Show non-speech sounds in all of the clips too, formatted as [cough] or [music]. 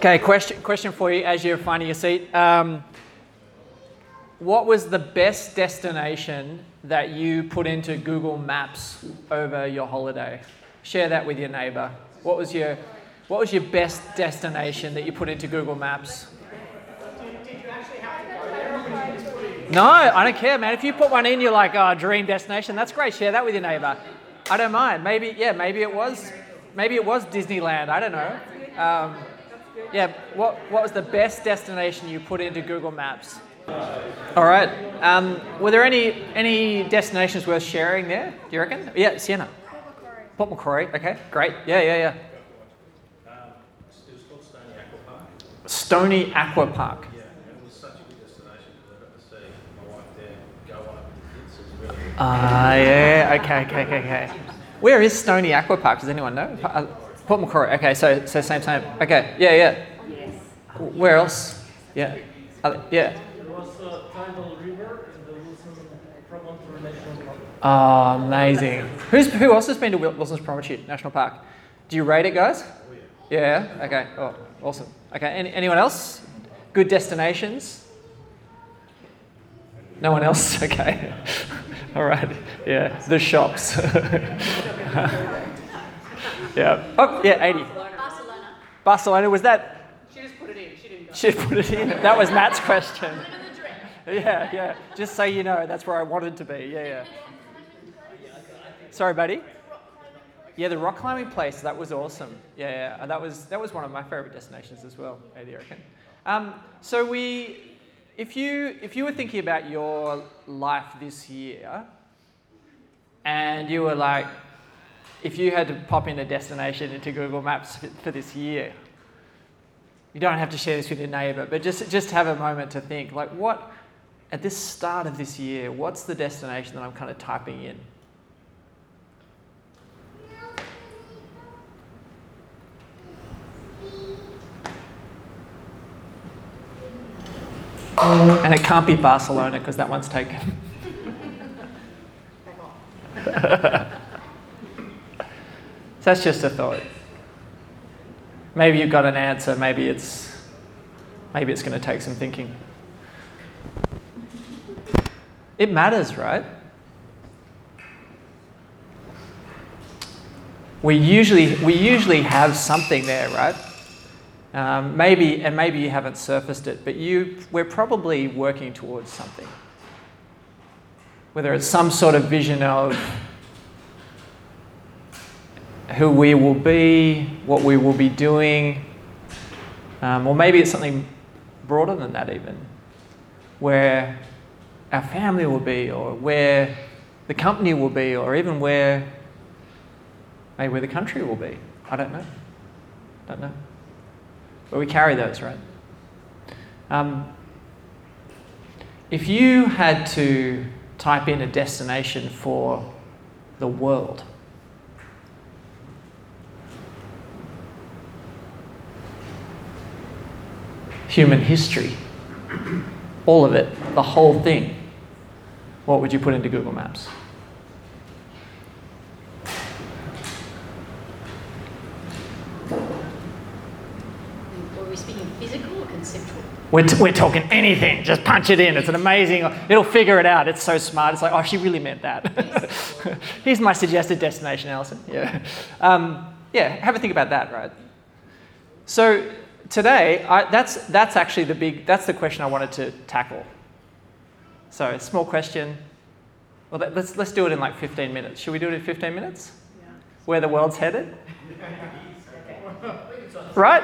Okay, question, question for you as you're finding your seat. Um, what was the best destination that you put into Google Maps over your holiday? Share that with your neighbor. What was your, what was your best destination that you put into Google Maps? No, I don't care, man. If you put one in, you're like, oh, dream destination. That's great. Share that with your neighbor. I don't mind. Maybe, yeah, maybe it was, maybe it was Disneyland. I don't know. Um, yeah, what, what was the best destination you put into Google Maps? All right. Um, were there any any destinations worth sharing there? Do you reckon? Yeah, Sienna. Port Macquarie. Okay, great. Yeah, yeah, yeah. It was called Stony Aqua Park. Stony Aqua Park. Yeah, it was such a good destination because I got to see my wife there go on it with the kids. Ah, yeah. Okay, okay, okay, okay. Where is Stony Aqua Park? Does anyone know? Pa- uh, Port Macquarie. Okay, so so same time. Okay, yeah, yeah. Where else? Yeah, uh, yeah. There was a tidal river in the Wilson Promontory National Park. Oh, amazing. Who's who else has been to Wilson's Promontory National Park? Do you rate it, guys? Yeah. Okay. Oh, awesome. Okay. Any, anyone else? Good destinations? No one else. [laughs] Okay. [laughs] All right. Yeah. The shops. [laughs] yeah. Oh, yeah. Eighty. Barcelona. Barcelona. Was that? She just put it in. She didn't. She put it in. That was Matt's question. Yeah, yeah. Just so you know, that's where I wanted to be. Yeah, yeah. Sorry, buddy. Yeah, the rock climbing place. That was awesome. Yeah, yeah. And that was that was one of my favorite destinations as well. I reckon. Um, so we, if you if you were thinking about your life this year, and you were like, if you had to pop in a destination into Google Maps for, for this year, you don't have to share this with your neighbor, but just just have a moment to think, like, what at this start of this year, what's the destination that I'm kind of typing in? And it can't be Barcelona because that one's taken. [laughs] [laughs] So that's just a thought. Maybe you've got an answer, maybe it's maybe it's going to take some thinking. It matters, right? We usually we usually have something there, right? Um, maybe and maybe you haven't surfaced it, but you we're probably working towards something. Whether it's some sort of vision of who we will be, what we will be doing, um, or maybe it's something broader than that, even, where our family will be, or where the company will be, or even where maybe where the country will be. I don't know. Don't know. But we carry those, right? Um, if you had to type in a destination for the world, human history, all of it, the whole thing, what would you put into Google Maps? Were we speaking physical or conceptual? We're, t- we're talking anything, just punch it in. It's an amazing, it'll figure it out. It's so smart. It's like, oh, she really meant that. [laughs] Here's my suggested destination, Alison. Yeah. Um, yeah, have a think about that, right? So today, I, that's, that's actually the big, that's the question I wanted to tackle. So, a small question. Well, let- let's, let's do it in like 15 minutes. Should we do it in 15 minutes? Where the world's headed? right?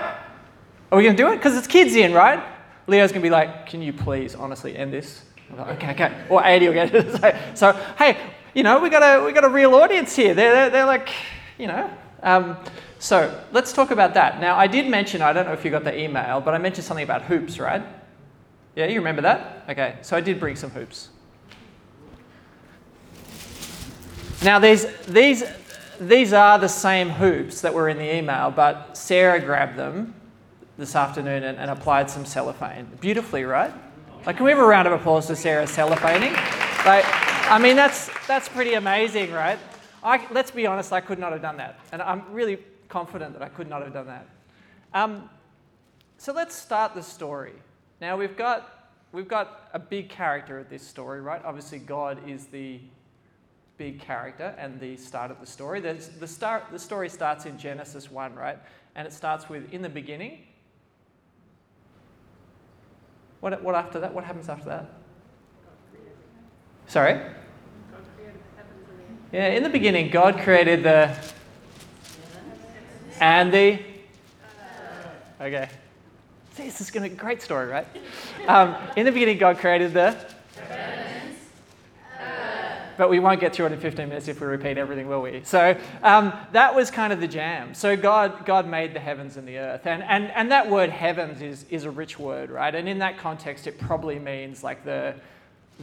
Are we going to do it? Because it's kids in, right? Leo's going to be like, can you please honestly end this? Like, okay, okay. Or 80 will get it. [laughs] So, so, hey, you know, we got a, we got a real audience here. They're, they're, they're like, you know. Um, so let's talk about that. Now, I did mention, I don't know if you got the email, but I mentioned something about hoops, right? Yeah, you remember that? Okay, so I did bring some hoops. Now, these, these, these are the same hoops that were in the email, but Sarah grabbed them this afternoon and, and applied some cellophane. Beautifully, right? Like, can we have a round of applause to Sarah cellophaning? Like, I mean, that's, that's pretty amazing, right? I, let's be honest, I could not have done that. And I'm really confident that I could not have done that. Um, so let's start the story. Now we've got we've got a big character of this story, right? Obviously, God is the big character and the start of the story. There's, the start the story starts in Genesis one, right? And it starts with in the beginning. What, what after that? What happens after that? Sorry? Yeah, in the beginning, God created the and the. Okay. See, this is going to be a great story, right? Um, in the beginning, God created the. But we won't get through it in 15 minutes if we repeat everything, will we? So um, that was kind of the jam. So God, God made the heavens and the earth. And, and, and that word heavens is, is a rich word, right? And in that context, it probably means like the,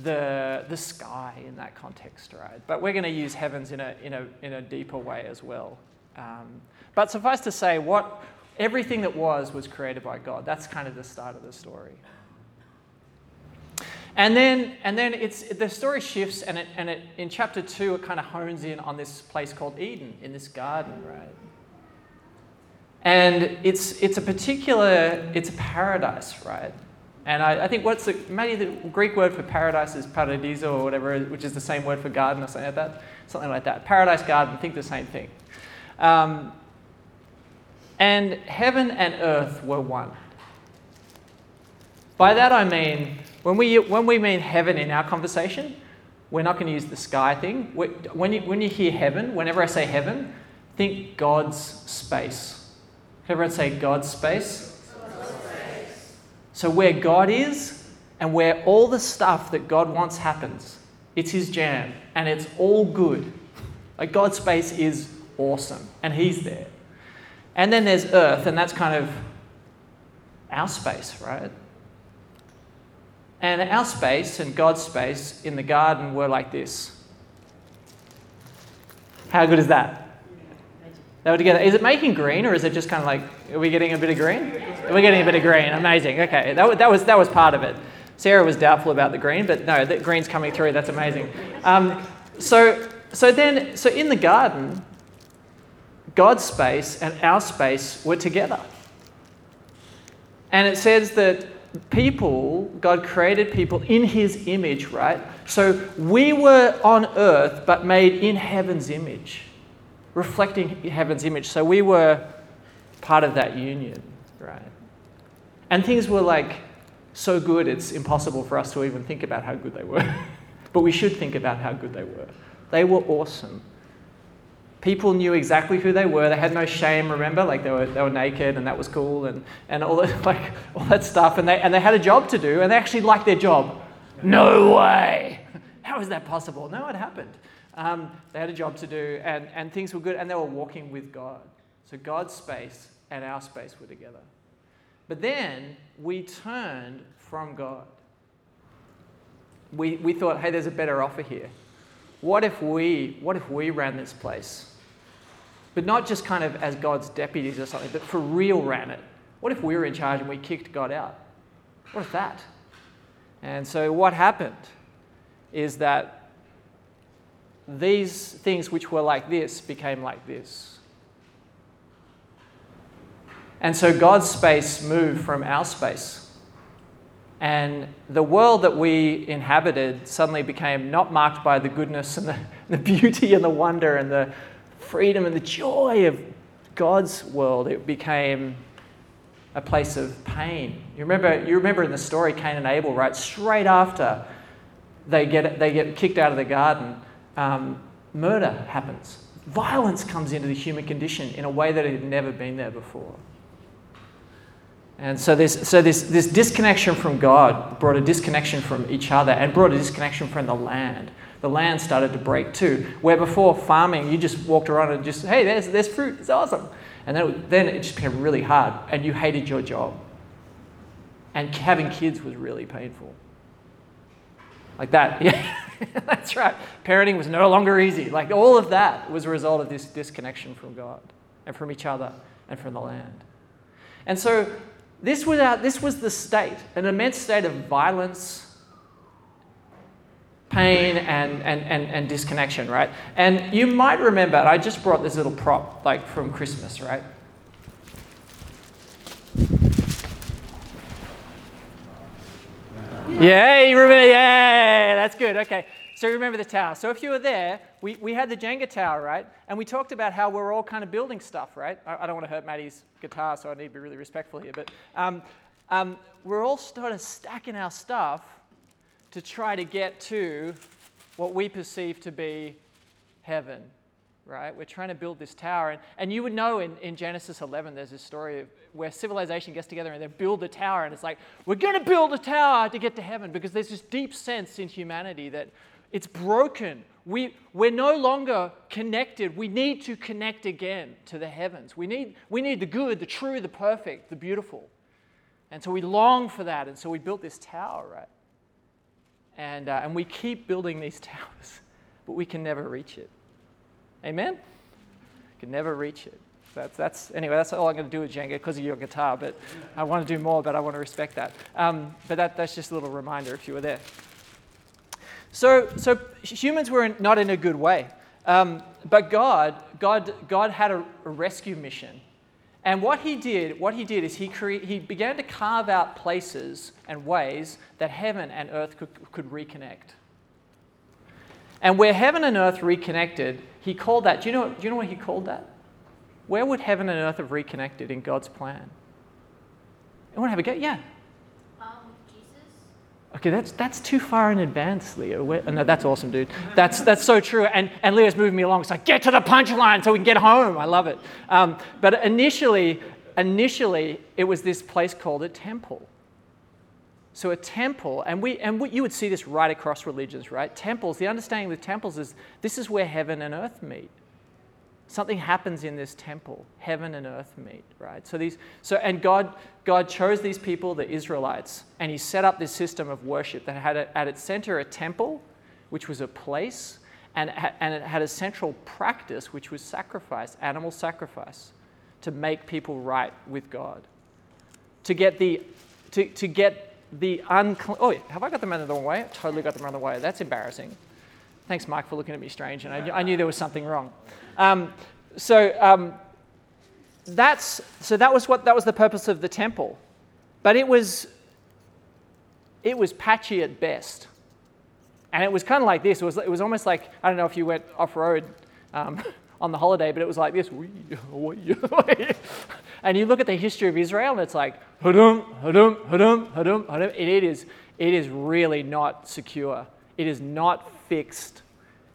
the, the sky in that context, right? But we're going to use heavens in a, in a, in a deeper way as well. Um, but suffice to say, what everything that was was created by God. That's kind of the start of the story. And then, and then it's, the story shifts, and, it, and it, in chapter two, it kind of hones in on this place called Eden, in this garden, right? And it's, it's a particular, it's a paradise, right? And I, I think what's the, maybe the Greek word for paradise is paradiso or whatever, which is the same word for garden or something like that. Something like that. Paradise, garden, think the same thing. Um, and heaven and earth were one. By that I mean, when we, when we mean heaven in our conversation, we're not going to use the sky thing. When you, when you hear heaven, whenever I say heaven, think God's space. Can everyone say God's space? So, where God is and where all the stuff that God wants happens, it's His jam and it's all good. Like God's space is awesome and He's there. And then there's earth, and that's kind of our space, right? And our space and God's space in the garden were like this. How good is that? They were together. Is it making green, or is it just kind of like, are we getting a bit of green? We're getting a bit of green. Amazing. Okay, that, that, was, that was part of it. Sarah was doubtful about the green, but no, the green's coming through. That's amazing. Um, so, so then, so in the garden, God's space and our space were together. And it says that people, God created people in his image, right? So we were on earth, but made in heaven's image, reflecting heaven's image. So we were part of that union, right? And things were like so good, it's impossible for us to even think about how good they were. [laughs] but we should think about how good they were. They were awesome people knew exactly who they were. They had no shame, remember? Like they were, they were naked and that was cool and, and all, that, [laughs] like, all that stuff. And they, and they had a job to do and they actually liked their job. No way! How is that possible? No, it happened. Um, they had a job to do and, and things were good and they were walking with God. So God's space and our space were together. But then we turned from God. We, we thought, hey, there's a better offer here. What if we, what if we ran this place? But not just kind of as God's deputies or something, but for real ran it. What if we were in charge and we kicked God out? What if that? And so what happened is that these things which were like this became like this. And so God's space moved from our space. And the world that we inhabited suddenly became not marked by the goodness and the, [laughs] the beauty and the wonder and the freedom and the joy of God's world, it became a place of pain. You remember, you remember in the story Cain and Abel, right? Straight after they get, they get kicked out of the garden, um, murder happens. Violence comes into the human condition in a way that it had never been there before. And so, this, so this, this disconnection from God brought a disconnection from each other and brought a disconnection from the land the land started to break too. Where before farming, you just walked around and just, hey, there's, there's fruit, it's awesome. And then, then it just became really hard and you hated your job. And having kids was really painful. Like that, [laughs] yeah, that's right. Parenting was no longer easy. Like all of that was a result of this disconnection from God and from each other and from the land. And so this was, our, this was the state, an immense state of violence pain and, and, and, and disconnection, right? And you might remember, I just brought this little prop like from Christmas, right? Yeah, you remember, yeah, that's good, okay. So remember the tower. So if you were there, we, we had the Jenga tower, right? And we talked about how we're all kind of building stuff, right? I, I don't want to hurt Maddie's guitar, so I need to be really respectful here. But um, um, we're all sort of stacking our stuff to try to get to what we perceive to be heaven, right? We're trying to build this tower. And, and you would know in, in Genesis 11, there's this story of where civilization gets together and they build a tower. And it's like, we're going to build a tower to get to heaven because there's this deep sense in humanity that it's broken. We, we're no longer connected. We need to connect again to the heavens. We need, we need the good, the true, the perfect, the beautiful. And so we long for that. And so we built this tower, right? And, uh, and we keep building these [laughs] towers, but we can never reach it. Amen? Can never reach it. That's, that's, anyway, that's all I'm going to do with Jenga because of your guitar, but I want to do more, but I want to respect that. Um, but that, that's just a little reminder if you were there. So, so humans were in, not in a good way. Um, but God, God, God had a, a, rescue mission. And what he did, what he did is he, cre- he began to carve out places and ways that heaven and earth could, could reconnect. And where heaven and earth reconnected, he called that, do you, know, do you know what he called that? Where would heaven and earth have reconnected in God's plan? Anyone have a go? Yeah. Okay, that's, that's too far in advance, Leo. Where, no, that's awesome, dude. That's, that's so true. And, and Leo's moving me along. It's like, get to the punchline so we can get home. I love it. Um, but initially, initially, it was this place called a temple. So a temple, and, we, and we, you would see this right across religions, right? Temples, the understanding with temples is this is where heaven and earth meet something happens in this temple heaven and earth meet right? So these so and god god chose these people the israelites and he set up this system of worship that had a, at its center a temple which was a place and, and it had a central practice which was sacrifice animal sacrifice to make people right with god. To get the to, to get the unclean oh have i got them in the wrong way? I totally got them on the wrong way. That's embarrassing thanks mike for looking at me strange and i, I knew there was something wrong um, so um, that's so that was what that was the purpose of the temple, but it was it was patchy at best, and it was kind of like this. It was it was almost like I don't know if you went off road. Um, [laughs] on the holiday, but it was like this. [laughs] and you look at the history of Israel, and it's like, hadum, hadum, hadum, hadum, hadum. It is, it is really not secure. It is not fixed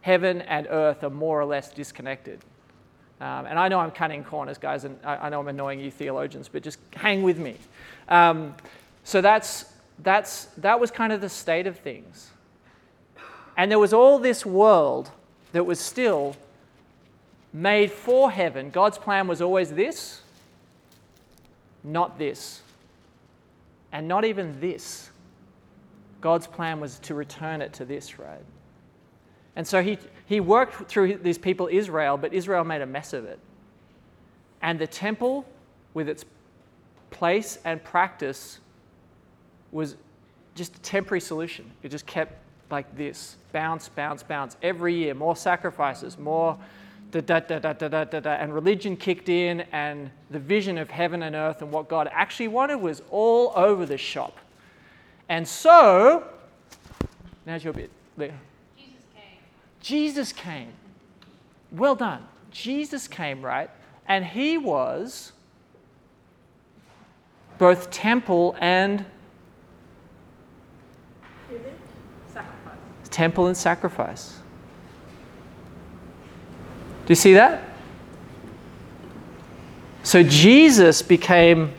heaven and earth are more or less disconnected. Um, and I know I'm cutting corners, guys, and I, I, know I'm annoying you theologians, but just hang with me. Um, so that's, that's, that was kind of the state of things. And there was all this world that was still made for heaven. God's plan was always this, not this, and not even this. God's plan was to return it to this, right? And so he, he worked through these people, Israel, but Israel made a mess of it. And the temple, with its place and practice, was just a temporary solution. It just kept like this bounce, bounce, bounce. Every year, more sacrifices, more da da da da da da da, da. And religion kicked in, and the vision of heaven and earth and what God actually wanted was all over the shop. And so, now's your bit. Jesus came. Well done. Jesus came, right? And he was both temple and sacrifice. Temple and sacrifice. Do you see that? So Jesus became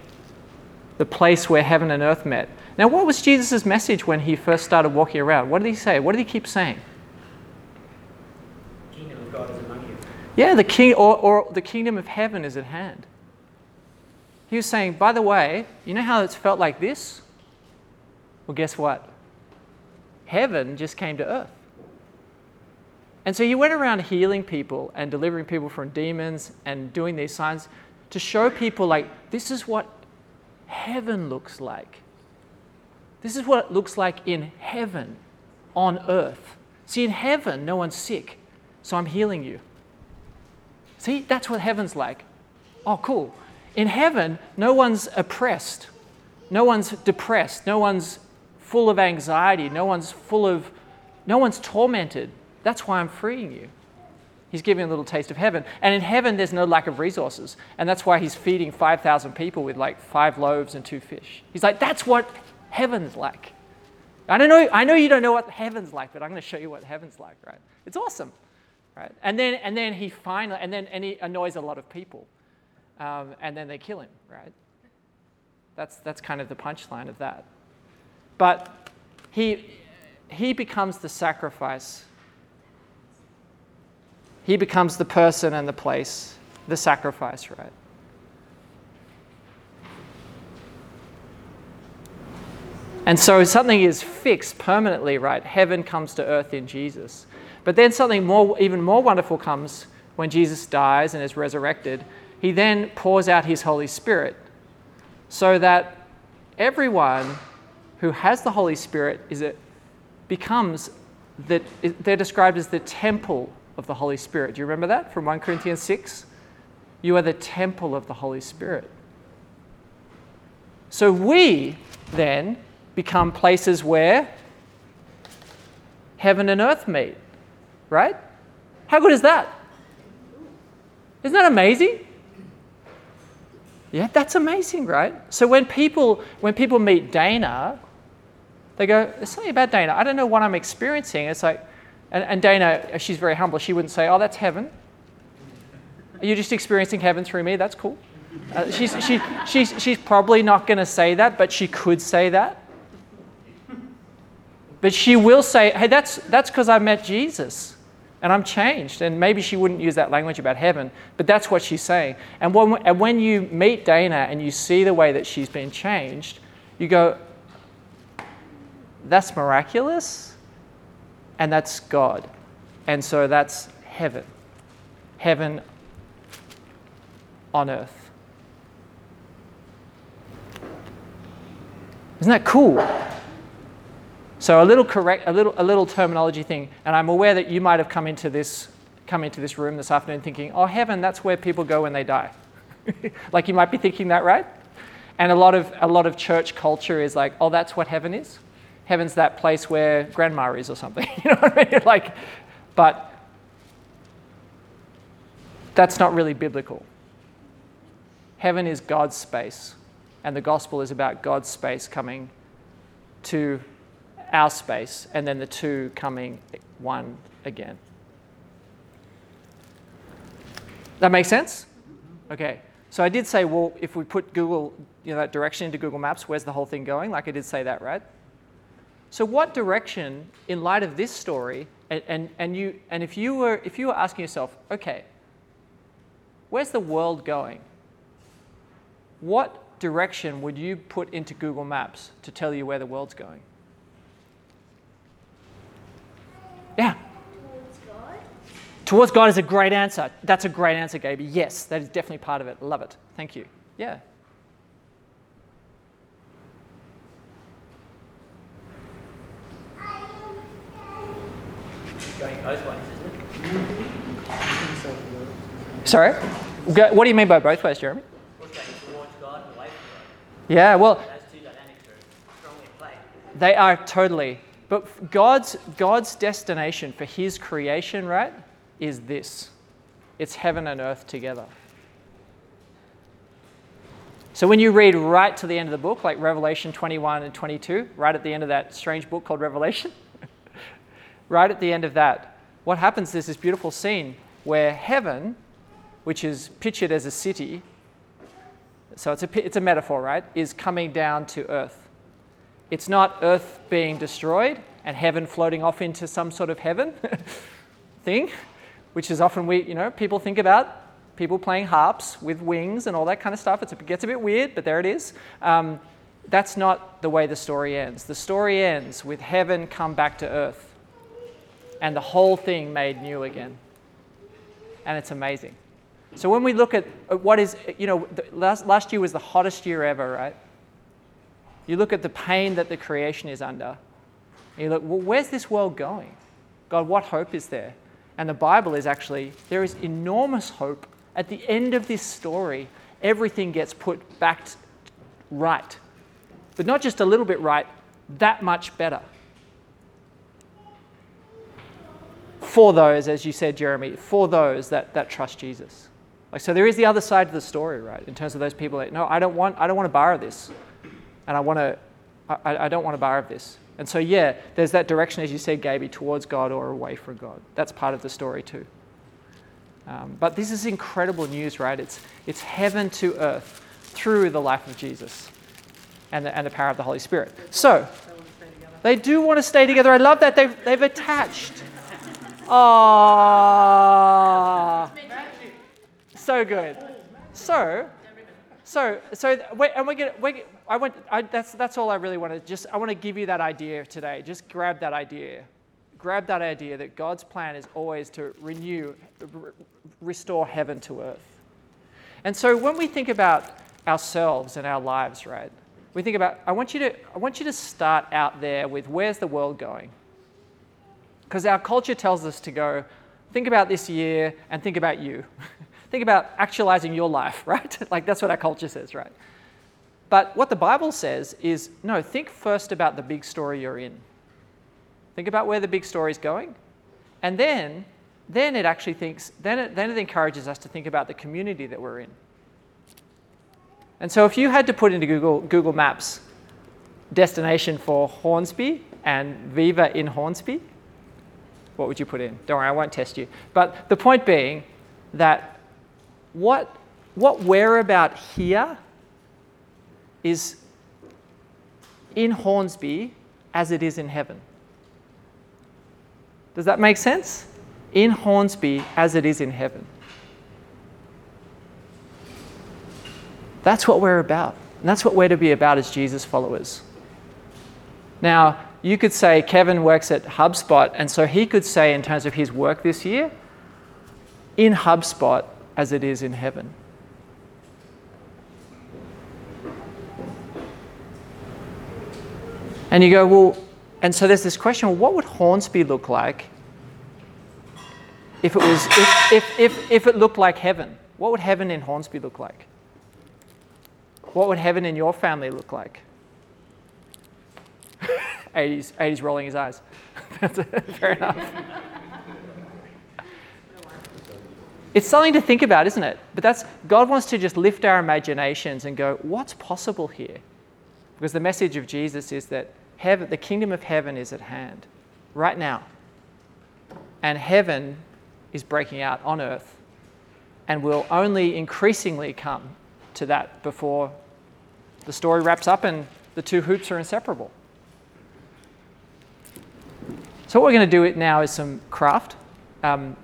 the place where heaven and earth met. Now, what was Jesus' message when he first started walking around? What did he say? What did he keep saying? Yeah, the king or, or the kingdom of heaven is at hand. He was saying, by the way, you know how it's felt like this? Well, guess what? Heaven just came to earth. And so he went around healing people and delivering people from demons and doing these signs to show people, like, this is what heaven looks like. This is what it looks like in heaven on earth. See, in heaven, no one's sick, so I'm healing you. See, that's what heaven's like. Oh, cool. In heaven, no one's oppressed, no one's depressed, no one's full of anxiety. No one's full of, no one's tormented. That's why I'm freeing you. He's giving a little taste of heaven. And in heaven, there's no lack of resources. And that's why he's feeding 5,000 people with like five loaves and two fish. He's like, that's what heaven's like. I don't know, I know you don't know what heaven's like, but I'm going to show you what heaven's like, right? It's awesome, right? And then, and then he finally, and then and he annoys a lot of people. Um, and then they kill him, right? That's, that's kind of the punchline of that. But he, he becomes the sacrifice he becomes the person and the place, the sacrifice, right? And so something is fixed permanently, right? Heaven comes to earth in Jesus. But then something more, even more wonderful comes when Jesus dies and is resurrected. He then pours out his Holy Spirit so that everyone who has the Holy Spirit is it becomes that they're described as the temple of the Holy Spirit. Do you remember that from 1 Corinthians 6? You are the temple of the Holy Spirit. So we then become places where heaven and earth meet, right? How good is that? Isn't that amazing? Yeah, that's amazing, right? So when people when people meet Dana, they go, "There's something about Dana. I don't know what I'm experiencing." It's like, and, and Dana, she's very humble. She wouldn't say, Oh, that's heaven. Are You're just experiencing heaven through me. That's cool. Uh, she's, she, she's, she's probably not going to say that, but she could say that. But she will say, Hey, that's because I met Jesus and I'm changed. And maybe she wouldn't use that language about heaven, but that's what she's saying. And when, and when you meet Dana and you see the way that she's been changed, you go, That's miraculous and that's God. And so that's heaven. Heaven on earth. Isn't that cool? So a little correct, a little, a little terminology thing, and I'm aware that you might have come into this, come into this room this afternoon thinking, "Oh, heaven, that's where people go when they die." [laughs] like you might be thinking that, right? And a lot of a lot of church culture is like, "Oh, that's what heaven is." heaven's that place where grandma is or something. [laughs] you know what I mean? Like, but that's not really biblical. Heaven is God's space, and the gospel is about God's space coming to our space, and then the two coming one again. That makes sense? Okay. So I did say, well, if we put Google, you know, that direction into Google Maps, where's the whole thing going? Like I did say that, right? So, what direction, in light of this story, and, and, and, you, and if, you were, if you were asking yourself, okay, where's the world going? What direction would you put into Google Maps to tell you where the world's going? Yeah. Towards God? Towards God is a great answer. That's a great answer, Gaby. Yes, that is definitely part of it. Love it. Thank you. Yeah. Sorry? What do you mean by both ways, Jeremy? Yeah, well, they are totally. But God's, God's destination for his creation, right, is this it's heaven and earth together. So when you read right to the end of the book, like Revelation 21 and 22, right at the end of that strange book called Revelation, [laughs] right at the end of that, what happens is this beautiful scene where heaven, which is pictured as a city, so it's a, it's a metaphor, right, is coming down to earth. It's not earth being destroyed and heaven floating off into some sort of heaven [laughs] thing, which is often we, you know, people think about people playing harps with wings and all that kind of stuff. It's, it gets a bit weird, but there it is. Um, that's not the way the story ends. The story ends with heaven come back to earth and the whole thing made new again. And it's amazing. So when we look at what is, you know, last, last year was the hottest year ever, right? You look at the pain that the creation is under. You look, well, where's this world going? God, what hope is there? And the Bible is actually, there is enormous hope. At the end of this story, everything gets put back right. But not just a little bit right, that much better. For those, as you said, Jeremy, for those that, that trust Jesus. Like, so there is the other side of the story, right? In terms of those people that, no, I don't want, I don't want to borrow this. And I want to, I, I don't want to borrow this. And so, yeah, there's that direction, as you said, Gaby, towards God or away from God. That's part of the story, too. Um, but this is incredible news, right? It's, it's heaven to earth through the life of Jesus and the, and the power of the Holy Spirit. So, they do want to stay together. I love that they've, they've attached. Oh, so good. So, so, so, and we're gonna, we're, I went, I, that's, that's all I really want to just, I want to give you that idea today. Just grab that idea. Grab that idea that God's plan is always to renew, r- restore heaven to earth. And so when we think about ourselves and our lives, right, we think about, I want you to, I want you to start out there with where's the world going? Because our culture tells us to go, think about this year and think about you. [laughs] think about actualizing your life, [laughs] right? like that's what our culture says, right? But what the Bible says is no, think first about the big story you're in. Think about where the big story is going. And then, then it actually thinks, then it, then it encourages us to think about the community that we're in. And so if you had to put into Google, Google Maps destination for Hornsby and Viva in Hornsby, what would you put in? Don't worry, I won't test you. But the point being that what, what we're about here is in Hornsby as it is in heaven. Does that make sense? In Hornsby as it is in heaven. That's what we're about. And that's what we're to be about as Jesus followers. Now, you could say Kevin works at HubSpot, and so he could say, in terms of his work this year, in HubSpot as it is in heaven. And you go, well, and so there's this question what would Hornsby look like if it, was, if, if, if, if it looked like heaven? What would heaven in Hornsby look like? What would heaven in your family look like? [laughs] 80s, 80s rolling his eyes. That's [laughs] Fair enough. It's something to think about, isn't it? But that's God wants to just lift our imaginations and go, what's possible here? Because the message of Jesus is that heaven, the kingdom of heaven is at hand right now. And heaven is breaking out on earth and will only increasingly come to that before the story wraps up and the two hoops are inseparable. So, what we're going to do now is some craft. Um,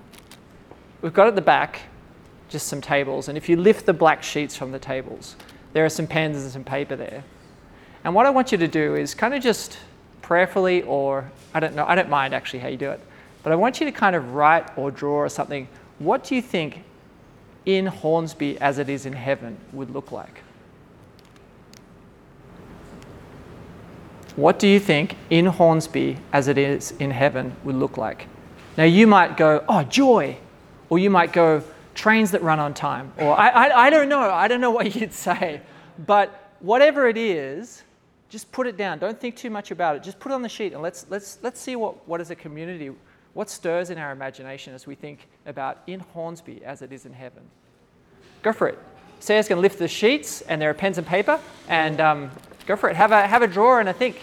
we've got at the back just some tables, and if you lift the black sheets from the tables, there are some pens and some paper there. And what I want you to do is kind of just prayerfully, or I don't know, I don't mind actually how you do it, but I want you to kind of write or draw or something. What do you think in Hornsby as it is in heaven would look like? What do you think in Hornsby as it is in heaven would look like? Now you might go, oh, joy. Or you might go, trains that run on time. Or I, I, I don't know. I don't know [laughs] what you'd say. But whatever it is, just put it down. Don't think too much about it. Just put it on the sheet and let's, let's, let's see what, what is a community, what stirs in our imagination as we think about in Hornsby as it is in heaven. Go for it. Sarah's going to lift the sheets and there are pens and paper and um, go for it. Have a, have a draw and a think.